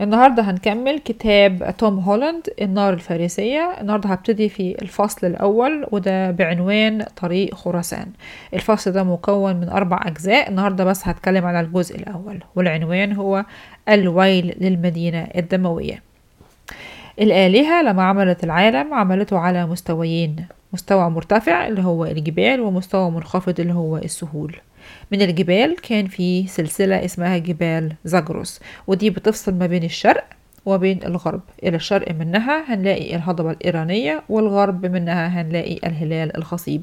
النهاردة هنكمل كتاب توم هولاند النار الفارسية. النهاردة هبتدي في الفصل الأول وده بعنوان طريق خراسان. الفصل ده مكون من أربع أجزاء. النهاردة بس هتكلم على الجزء الأول والعنوان هو الويل للمدينة الدموية. الآلهة لما عملت العالم عملته على مستويين مستوى مرتفع اللي هو الجبال ومستوى منخفض اللي هو السهول. من الجبال كان في سلسلة اسمها جبال زاجروس ودي بتفصل ما بين الشرق وبين الغرب. إلى الشرق منها هنلاقي الهضبة الإيرانية والغرب منها هنلاقي الهلال الخصيب.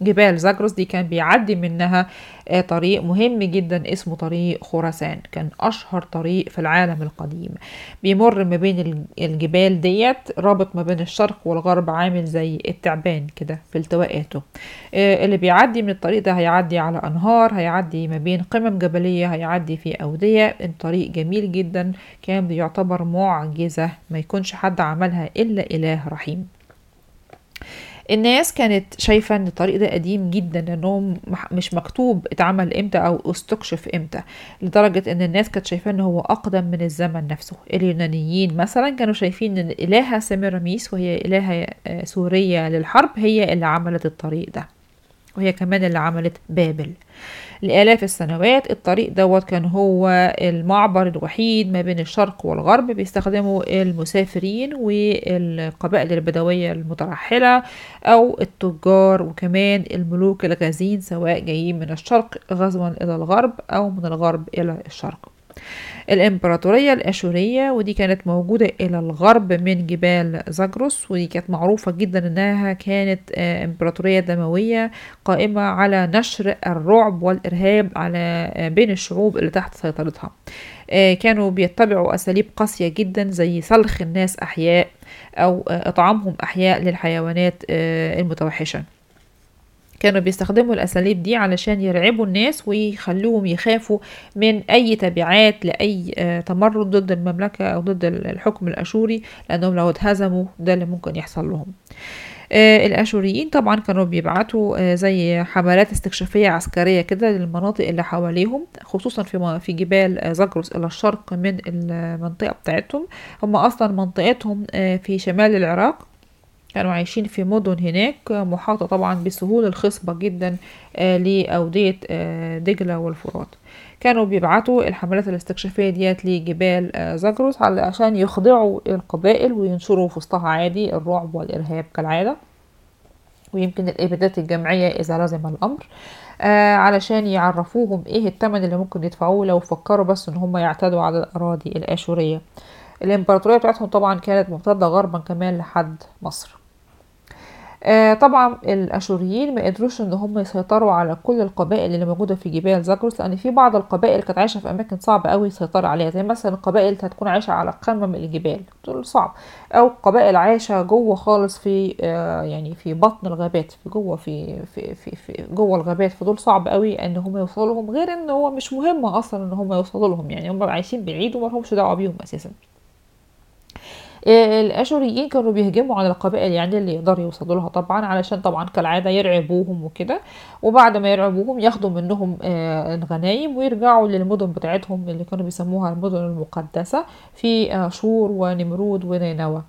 جبال زاجروس دي كان بيعدي منها طريق مهم جدا اسمه طريق خراسان. كان أشهر طريق في العالم القديم. بيمر ما بين الجبال ديت رابط ما بين الشرق والغرب عامل زي التعبان كده في التواءاته اللي بيعدي من الطريق ده هيعدي على أنهار هيعدي ما بين قمم جبلية هيعدي في أودية. الطريق جميل جدا كان بيعتبر معجزة ما يكونش حد عملها إلا إله رحيم. الناس كانت شايفة إن الطريق ده قديم جدا لأنه مش مكتوب اتعمل إمتى أو استكشف إمتى لدرجة إن الناس كانت شايفاه إن هو أقدم من الزمن نفسه. اليونانيين مثلا كانوا شايفين إن الالهة سيميراميس وهي إلهة سورية للحرب هي اللي عملت الطريق ده. وهي كمان اللي عملت بابل. لآلاف السنوات الطريق دوت كان هو المعبر الوحيد ما بين الشرق والغرب بيستخدمه المسافرين والقبائل البدوية المترحلة أو التجار وكمان الملوك الغازين سواء جايين من الشرق غزوا إلى الغرب أو من الغرب إلى الشرق. الإمبراطورية الأشورية ودي كانت موجودة إلى الغرب من جبال زاجروس ودي كانت معروفة جدا إنها كانت إمبراطورية دموية قائمة على نشر الرعب والإرهاب على بين الشعوب اللي تحت سيطرتها. كانوا بيتبعوا أساليب قاسية جدا زي سلخ الناس أحياء أو إطعامهم أحياء للحيوانات المتوحشة. كانوا بيستخدموا الأساليب دي علشان يرعبوا الناس ويخلوهم يخافوا من أي تبعات لأي تمرد ضد المملكة أو ضد الحكم الأشوري لأنهم لو اتهزموا ده اللي ممكن يحصل لهم. الأشوريين طبعا كانوا بيبعتوا زي حملات استكشافية عسكرية كده للمناطق اللي حواليهم خصوصا في في جبال زاجروس إلى الشرق من المنطقة بتاعتهم. هم أصلا منطقتهم في شمال العراق. كانوا عايشين في مدن هناك محاطة طبعا بالسهول الخصبة جدا لأودية دجلة والفرات. كانوا بيبعتوا الحملات الاستكشافية ديت لجبال زاجروس عشان يخضعوا القبائل وينشروا في وسطها عادي الرعب والإرهاب كالعادة. ويمكن الإبادات الجمعية إذا لزم الأمر آه علشان يعرفوهم إيه التمن اللي ممكن يدفعوه لو فكروا بس إن هم يعتدوا على الأراضي الآشورية. الإمبراطورية بتاعتهم طبعا كانت ممتدة غربا كمان لحد مصر. آه طبعا الأشوريين ما قدروش إن هم يسيطروا على كل القبائل اللي موجودة في جبال زاجروس لأن في بعض القبائل كانت عايشة في أماكن صعبة قوي السيطره عليها زي مثلا القبائل اللي هتكون عايشة على قمم الجبال دول صعب. أو قبائل عايشة جوه خالص في آه يعني في بطن الغابات في جوه في في في, في جوه الغابات فدول صعب قوي إن هم يوصلوا لهم غير إن هو مش مهم أصلا إن هم يوصلوا لهم يعني هم عايشين بعيد وما لهمش دعوة بيهم أساسا. الآشوريين كانوا بيهجموا على القبائل يعني اللي يقدروا يوصلوا لها طبعا علشان طبعا كالعادة يرعبوهم وكده. وبعد ما يرعبوهم ياخدوا منهم الغنايم ويرجعوا للمدن بتاعتهم اللي كانوا بيسموها المدن المقدسة في شور ونمرود ونينوى.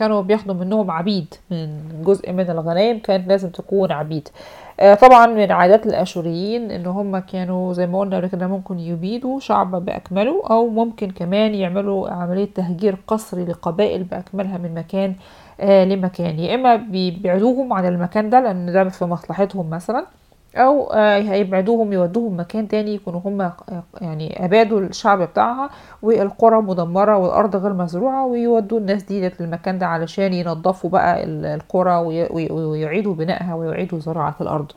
كانوا بياخدوا منهم عبيد من جزء من الغنايم كانت لازم تكون عبيد. طبعا من عادات الاشوريين إن هم كانوا زي ما قلنا كده ممكن يبيدوا شعب بأكمله أو ممكن كمان يعملوا عملية تهجير قسري لقبائل بأكملها من مكان لمكان. يا إما بيبعدوهم عن المكان ده لأن ده في مصلحتهم مثلا. أو هيبعدوهم يودوهم مكان تاني يكونوا هم يعني ابادوا الشعب بتاعها والقرى مدمرة والأرض غير مزروعة ويودوا الناس دي للمكان ده علشان ينظفوا بقى القرى ويعيدوا بنائها ويعيدوا زراعة الأرض.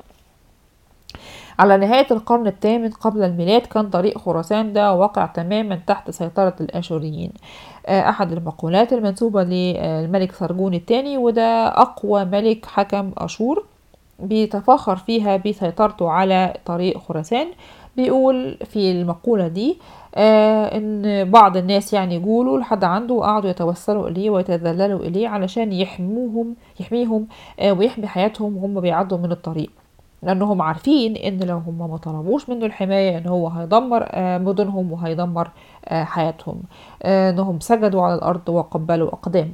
على نهاية القرن الثامن قبل الميلاد كان طريق خراسان ده واقع تماما تحت سيطرة الآشوريين. أحد المقولات المنسوبة للملك سرجون الثاني وده أقوى ملك حكم أشور بيتفاخر فيها بسيطرته على طريق خراسان. بيقول في المقولة دي آه إن بعض الناس يعني يقولوا لحد عنده وقعدوا يتوسلوا إليه ويتذللوا إليه علشان يحموهم يحميهم آه ويحمي حياتهم وهم بيعدوا من الطريق. لأنهم عارفين إن لو هم ما طلبوش منه الحماية إن هو هيدمر آه، مدنهم وهيدمر آه، حياتهم. آه، إنهم سجدوا على الأرض وقبلوا اقدامه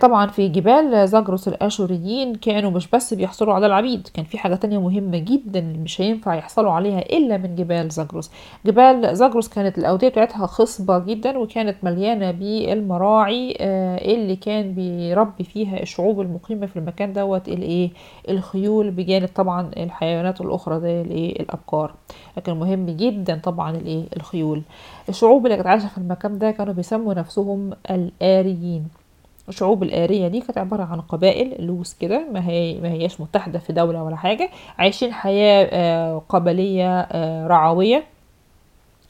طبعا في جبال زاجروس الآشوريين كانوا مش بس بيحصلوا على العبيد كان في حاجة تانية مهمة جدا مش هينفع يحصلوا عليها إلا من جبال زاجروس جبال زاجروس كانت الأودية بتاعتها خصبة جدا وكانت مليانة بالمراعي آه، اللي كان بيربي فيها الشعوب المقيمة في المكان دوت الايه الخيول بجانب طبعا الحيوانات الأخرى زي الايه الأبقار. لكن مهم جدا طبعا الايه الخيول. الشعوب اللي كانت عايشة في المكان ده كانوا بيسموا نفسهم الآريين. الشعوب الآرية دي كانت عبارة عن قبائل لوس كده ما هي ما هياش متحدة في دولة ولا حاجة عايشين حياة آه، قبلية آه، رعوية.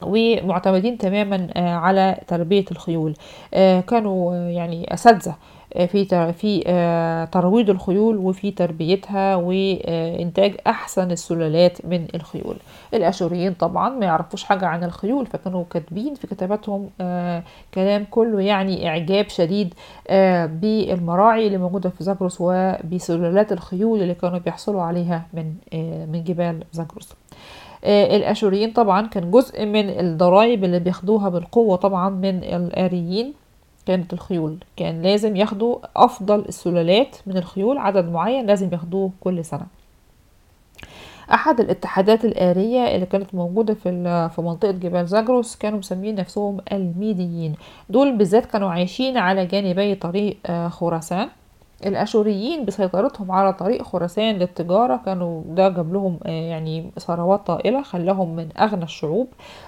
ومعتمدين تماما آه، على تربية الخيول. آه، كانوا آه، يعني أساتذة في في ترويض الخيول وفي تربيتها وإنتاج أحسن السلالات من الخيول. الأشوريين طبعا ما يعرفوش حاجة عن الخيول فكانوا كاتبين في كتاباتهم كلام كله يعني إعجاب شديد بالمراعي اللي موجودة في زاجروس وبسلالات الخيول اللي كانوا بيحصلوا عليها من من جبال زاجروس آه، الآشوريين طبعا كان جزء من الضرائب اللي بياخدوها بالقوة طبعا من الآريين كانت الخيول. كان لازم ياخدوا أفضل السلالات من الخيول عدد معين لازم ياخدوه كل سنة. أحد الاتحادات الآرية اللي كانت موجودة في في منطقة جبال زاجروس كانوا مسمين نفسهم الميديين. دول بالذات كانوا عايشين على جانبي طريق آه، خراسان. الأشوريين بسيطرتهم على طريق خراسان للتجارة كانوا ده جاب لهم آه، يعني ثروات طائلة خلاهم من أغنى الشعوب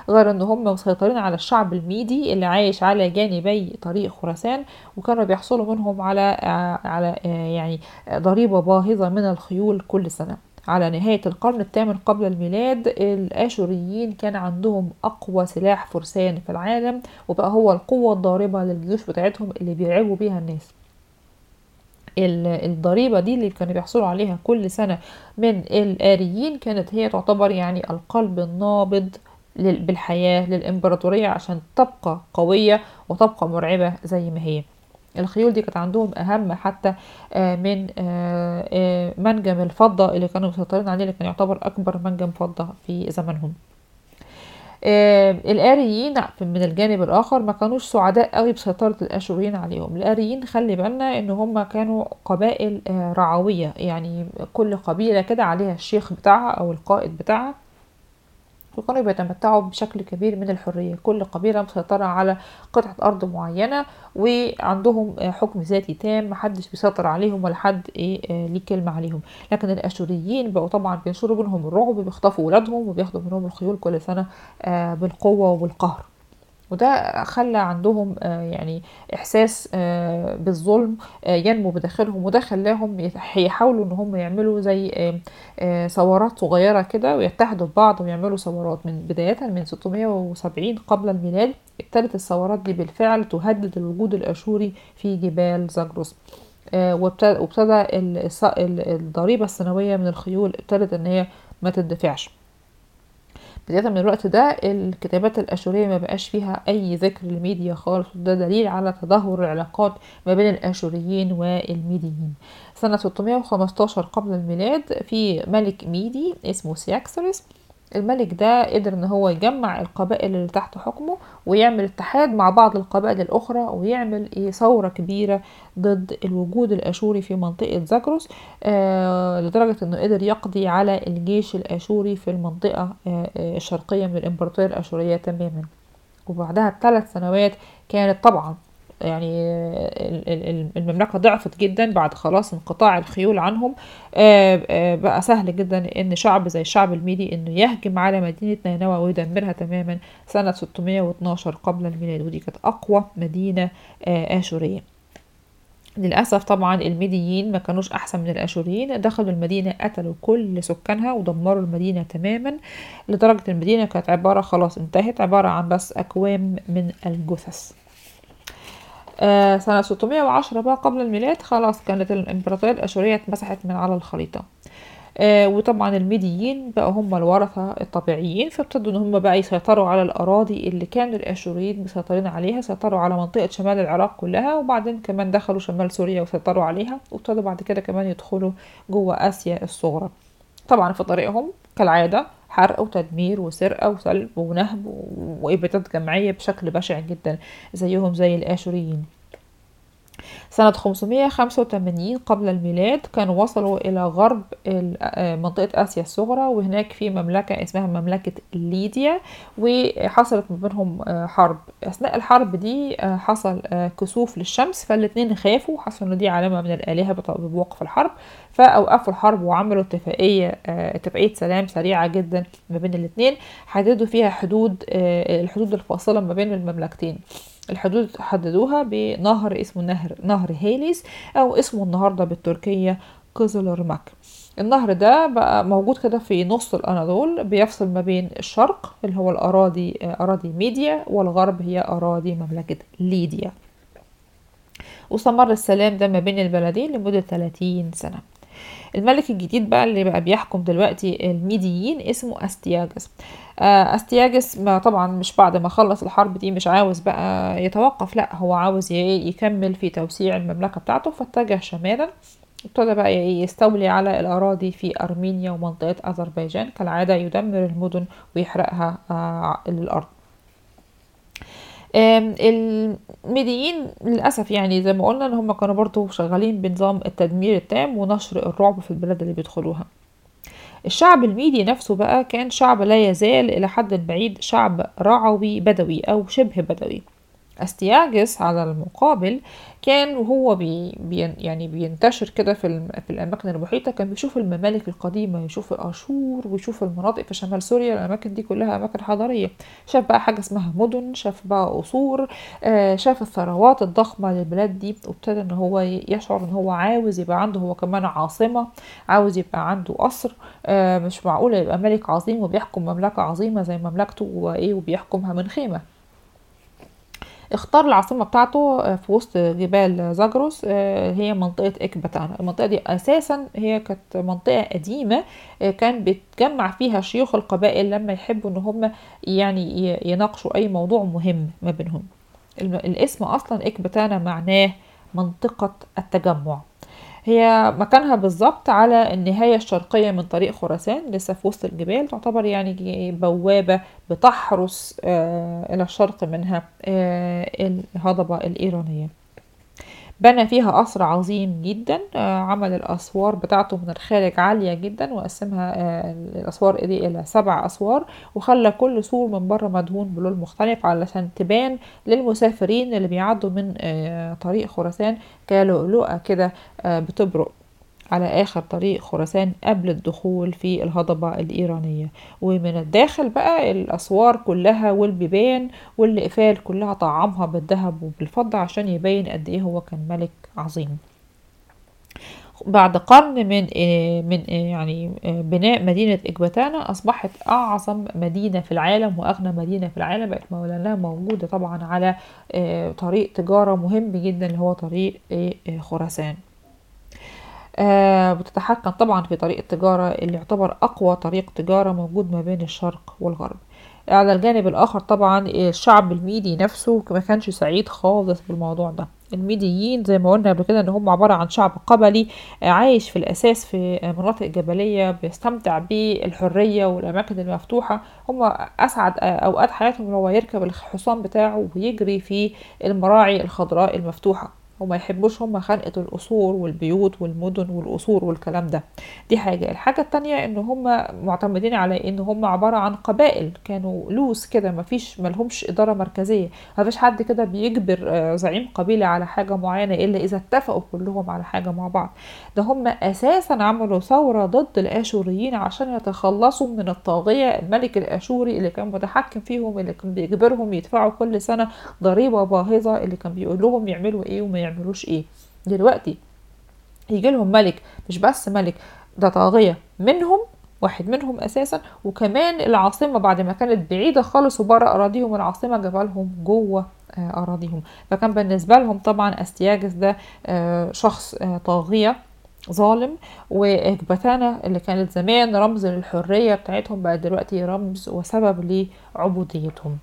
غير إن هم مسيطرين على الشعب الميدي اللي عايش على جانبي طريق خراسان وكانوا بيحصلوا منهم على آه، على آه، يعني ضريبة باهظة من الخيول كل سنة. على نهاية القرن الثامن قبل الميلاد الآشوريين كان عندهم أقوى سلاح فرسان في العالم وبقى هو القوة الضاربة للجيوش بتاعتهم اللي بيرعبوا بيها الناس. ال- الضريبة دي اللي كانوا بيحصلوا عليها كل سنة من الآريين كانت هي تعتبر يعني القلب النابض بالحياة للإمبراطورية عشان تبقى قوية وتبقى مرعبة زي ما هي. الخيول دي كانت عندهم أهم حتى آه، من آه، آه، منجم الفضة اللي كانوا مسيطرين عليه اللي كان يعتبر أكبر منجم فضة في زمنهم آه، الآريين من الجانب الآخر ما كانوش سعداء قوي بسيطرة الآشوريين عليهم. الآريين خلي بالنا إن هم كانوا قبائل آه، رعوية يعني كل قبيلة كده عليها الشيخ بتاعها أو القائد بتاعها. وكانوا بيتمتعوا بشكل كبير من الحرية. كل قبيلة مسيطرة على قطعة أرض معينة وعندهم حكم ذاتي تام محدش بيسيطر عليهم ولا حد إيه آه، ليه كلمة عليهم. لكن الأشوريين بقوا طبعا بينشروا بينهم الرعب بيخطفوا ولادهم وبياخدوا منهم الخيول كل سنة آه، بالقوة وبالقهر. وده خلى عندهم آه، يعني إحساس آه، بالظلم آه، ينمو بداخلهم وده خلاهم يح- يحاولوا إن هم يعملوا زي ثورات صغيرة كده ويتحدوا ببعض ويعملوا ثورات. من بداية من 670 قبل الميلاد ابتدت الثورات دي بالفعل تهدد الوجود الأشوري في جبال زاجروس وابتدى وابتدى ال- الص- ال- الضريبة السنوية من الخيول ابتدت إن هي ما تدفعش بداية من الوقت ده الكتابات الأشورية ما بقاش فيها أي ذكر للميديا خالص وده دليل على تدهور العلاقات ما بين الأشوريين والميديين. سنة 615 قبل الميلاد في ملك ميدي اسمه سياكسرس الملك ده قدر إن هو يجمع القبائل اللي تحت حكمه ويعمل اتحاد مع بعض القبائل الأخرى ويعمل إيه ثورة كبيرة ضد الوجود الأشوري في منطقة زاكروس آه لدرجة إنه قدر يقضي على الجيش الأشوري في المنطقة آه آه، الشرقية من الإمبراطورية الأشورية تماما. وبعدها بثلاث سنوات كانت طبعا يعني ال- ال- ال- المملكة ضعفت جدا بعد خلاص انقطاع الخيول عنهم. آه، آه، بقى سهل جدا إن شعب زي الشعب الميدي إنه يهجم على مدينة نينوى ويدمرها تماما سنة 612 قبل الميلاد ودي كانت أقوى مدينة آه، آشورية. للأسف طبعا الميديين ما كانوش أحسن من الأشوريين دخلوا المدينة قتلوا كل سكانها ودمروا المدينة تماما لدرجة المدينة كانت عبارة خلاص انتهت عبارة عن بس أكوام من الجثث. آه سنة 610 بقى قبل الميلاد خلاص كانت الإمبراطورية الأشورية اتمسحت من على الخريطة. آه وطبعا الميديين بقى هم الورثة الطبيعيين فابتدوا إن هم بقى يسيطروا على الأراضي اللي كان الآشوريين مسيطرين عليها سيطروا على منطقة شمال العراق كلها وبعدين كمان دخلوا شمال سوريا وسيطروا عليها وابتدوا بعد كده كمان يدخلوا جوه آسيا الصغرى. طبعا في طريقهم كالعادة حرق وتدمير وسرقة وسلب ونهب وإبادات جماعية بشكل بشع جدا زيهم زي الآشوريين. سنة 585 قبل الميلاد كانوا وصلوا إلى غرب منطقة آسيا الصغرى وهناك في مملكة اسمها مملكة ليديا وحصلت ما بينهم حرب. أثناء الحرب دي حصل كسوف للشمس فالاتنين خافوا حسوا إن دي علامة من الآلهة بوقف الحرب. فأوقفوا الحرب وعملوا اتفاقية اتفاقية سلام سريعة جدا ما بين الاتنين حددوا فيها حدود الحدود الفاصلة ما بين المملكتين. الحدود حددوها بنهر اسمه نهر نهر هيليس أو اسمه النهارده بالتركية قزلرمك النهر ده بقى موجود كده في نص الأناضول بيفصل ما بين الشرق اللي هو الأراضي أراضي ميديا والغرب هي أراضي مملكة ليديا. واستمر السلام ده ما بين البلدين لمدة 30 سنة. الملك الجديد بقى اللي بقى بيحكم دلوقتي الميديين اسمه أستياجس. أستياجس ما طبعا مش بعد ما خلص الحرب دي مش عاوز بقى يتوقف لا هو عاوز يكمل في توسيع المملكة بتاعته فاتجه شمالا ابتدى بقى يستولي على الأراضي في أرمينيا ومنطقة أذربيجان كالعادة يدمر المدن ويحرقها للأرض الميديين للأسف يعني زي ما قلنا إن هم كانوا برضو شغالين بنظام التدمير التام ونشر الرعب في البلاد اللي بيدخلوها. الشعب الميدي نفسه بقى كان شعب لا يزال إلى حد بعيد شعب رعوي بدوي أو شبه بدوي. استياجس على المقابل كان وهو بي يعني بينتشر كده في, في الأماكن المحيطة كان بيشوف الممالك القديمة يشوف الأشور ويشوف المناطق في شمال سوريا الأماكن دي كلها أماكن حضارية. شاف بقى حاجة اسمها مدن شاف بقى قصور آه شاف الثروات الضخمة للبلاد دي وابتدى إن هو يشعر إن هو عاوز يبقى عنده هو كمان عاصمة عاوز يبقى عنده قصر. آه مش معقولة يبقى ملك عظيم وبيحكم مملكة عظيمة زي مملكته وإيه وبيحكمها من خيمة. اختار العاصمة بتاعته في وسط جبال زاجروس هي منطقة إكباتانا المنطقة دي أساسا هي كانت منطقة قديمة كان بيتجمع فيها شيوخ القبائل لما يحبوا إن هم يعني يناقشوا أي موضوع مهم ما بينهم. الاسم أصلا إكباتانا معناه منطقة التجمع. هي مكانها بالظبط على النهاية الشرقية من طريق خراسان لسه في وسط الجبال تعتبر يعني بوابة بتحرس آه إلى الشرق منها آه الهضبة الإيرانية. بنى فيها قصر عظيم جدا آه عمل الأسوار بتاعته من الخارج عالية جدا وقسمها الأسوار دي إلى سبع أسوار وخلى كل سور من بره مدهون بلون مختلف علشان تبان للمسافرين اللي بيعدوا من طريق خراسان كلؤلؤة كده بتبرق. على آخر طريق خراسان قبل الدخول في الهضبة الإيرانية. ومن الداخل بقى الأسوار كلها والبيبان والإقفال كلها طعمها بالذهب وبالفضة عشان يبين قد إيه هو كان ملك عظيم. بعد قرن من من يعني بناء مدينة إكباتانا أصبحت أعظم مدينة في العالم وأغنى مدينة في العالم. بقت لأنها موجودة طبعا على طريق تجارة مهم جدا اللي هو طريق خراسان. آه بتتحكم طبعا في طريق التجارة اللي يعتبر أقوى طريق تجارة موجود ما بين الشرق والغرب. على الجانب الآخر طبعا الشعب الميدي نفسه ما كانش سعيد خالص بالموضوع ده. الميديين زي ما قلنا قبل كده إن هم عبارة عن شعب قبلي عايش في الأساس في مناطق جبلية بيستمتع بالحرية والأماكن المفتوحة. هم أسعد أوقات حياتهم هو يركب الحصان بتاعه ويجري في المراعي الخضراء المفتوحة. وما يحبوش هم خنقة القصور والبيوت والمدن والقصور والكلام ده. دي حاجة. الحاجة التانية إن هم معتمدين على إن هم عبارة عن قبائل. كانوا لوس كده مفيش ملهمش إدارة مركزية. مفيش حد كده بيجبر زعيم قبيلة على حاجة معينة إلا إذا اتفقوا كلهم على حاجة مع بعض. ده هم أساسا عملوا ثورة ضد الآشوريين عشان يتخلصوا من الطاغية. الملك الآشوري اللي كان متحكم فيهم اللي كان بيجبرهم يدفعوا كل سنة ضريبة باهظة اللي كان بيقول لهم يعملوا إيه وما يعملوش إيه. دلوقتي يجي لهم ملك مش بس ملك ده طاغية. منهم واحد منهم أساسا وكمان العاصمة بعد ما كانت بعيدة خالص وبره أراضيهم العاصمة جابلهم جوة أراضيهم. فكان بالنسبة لهم طبعا أستياجس ده شخص طاغية ظالم. وإكباتانا اللي كانت زمان رمز للحرية بتاعتهم بقت دلوقتي رمز وسبب لعبوديتهم.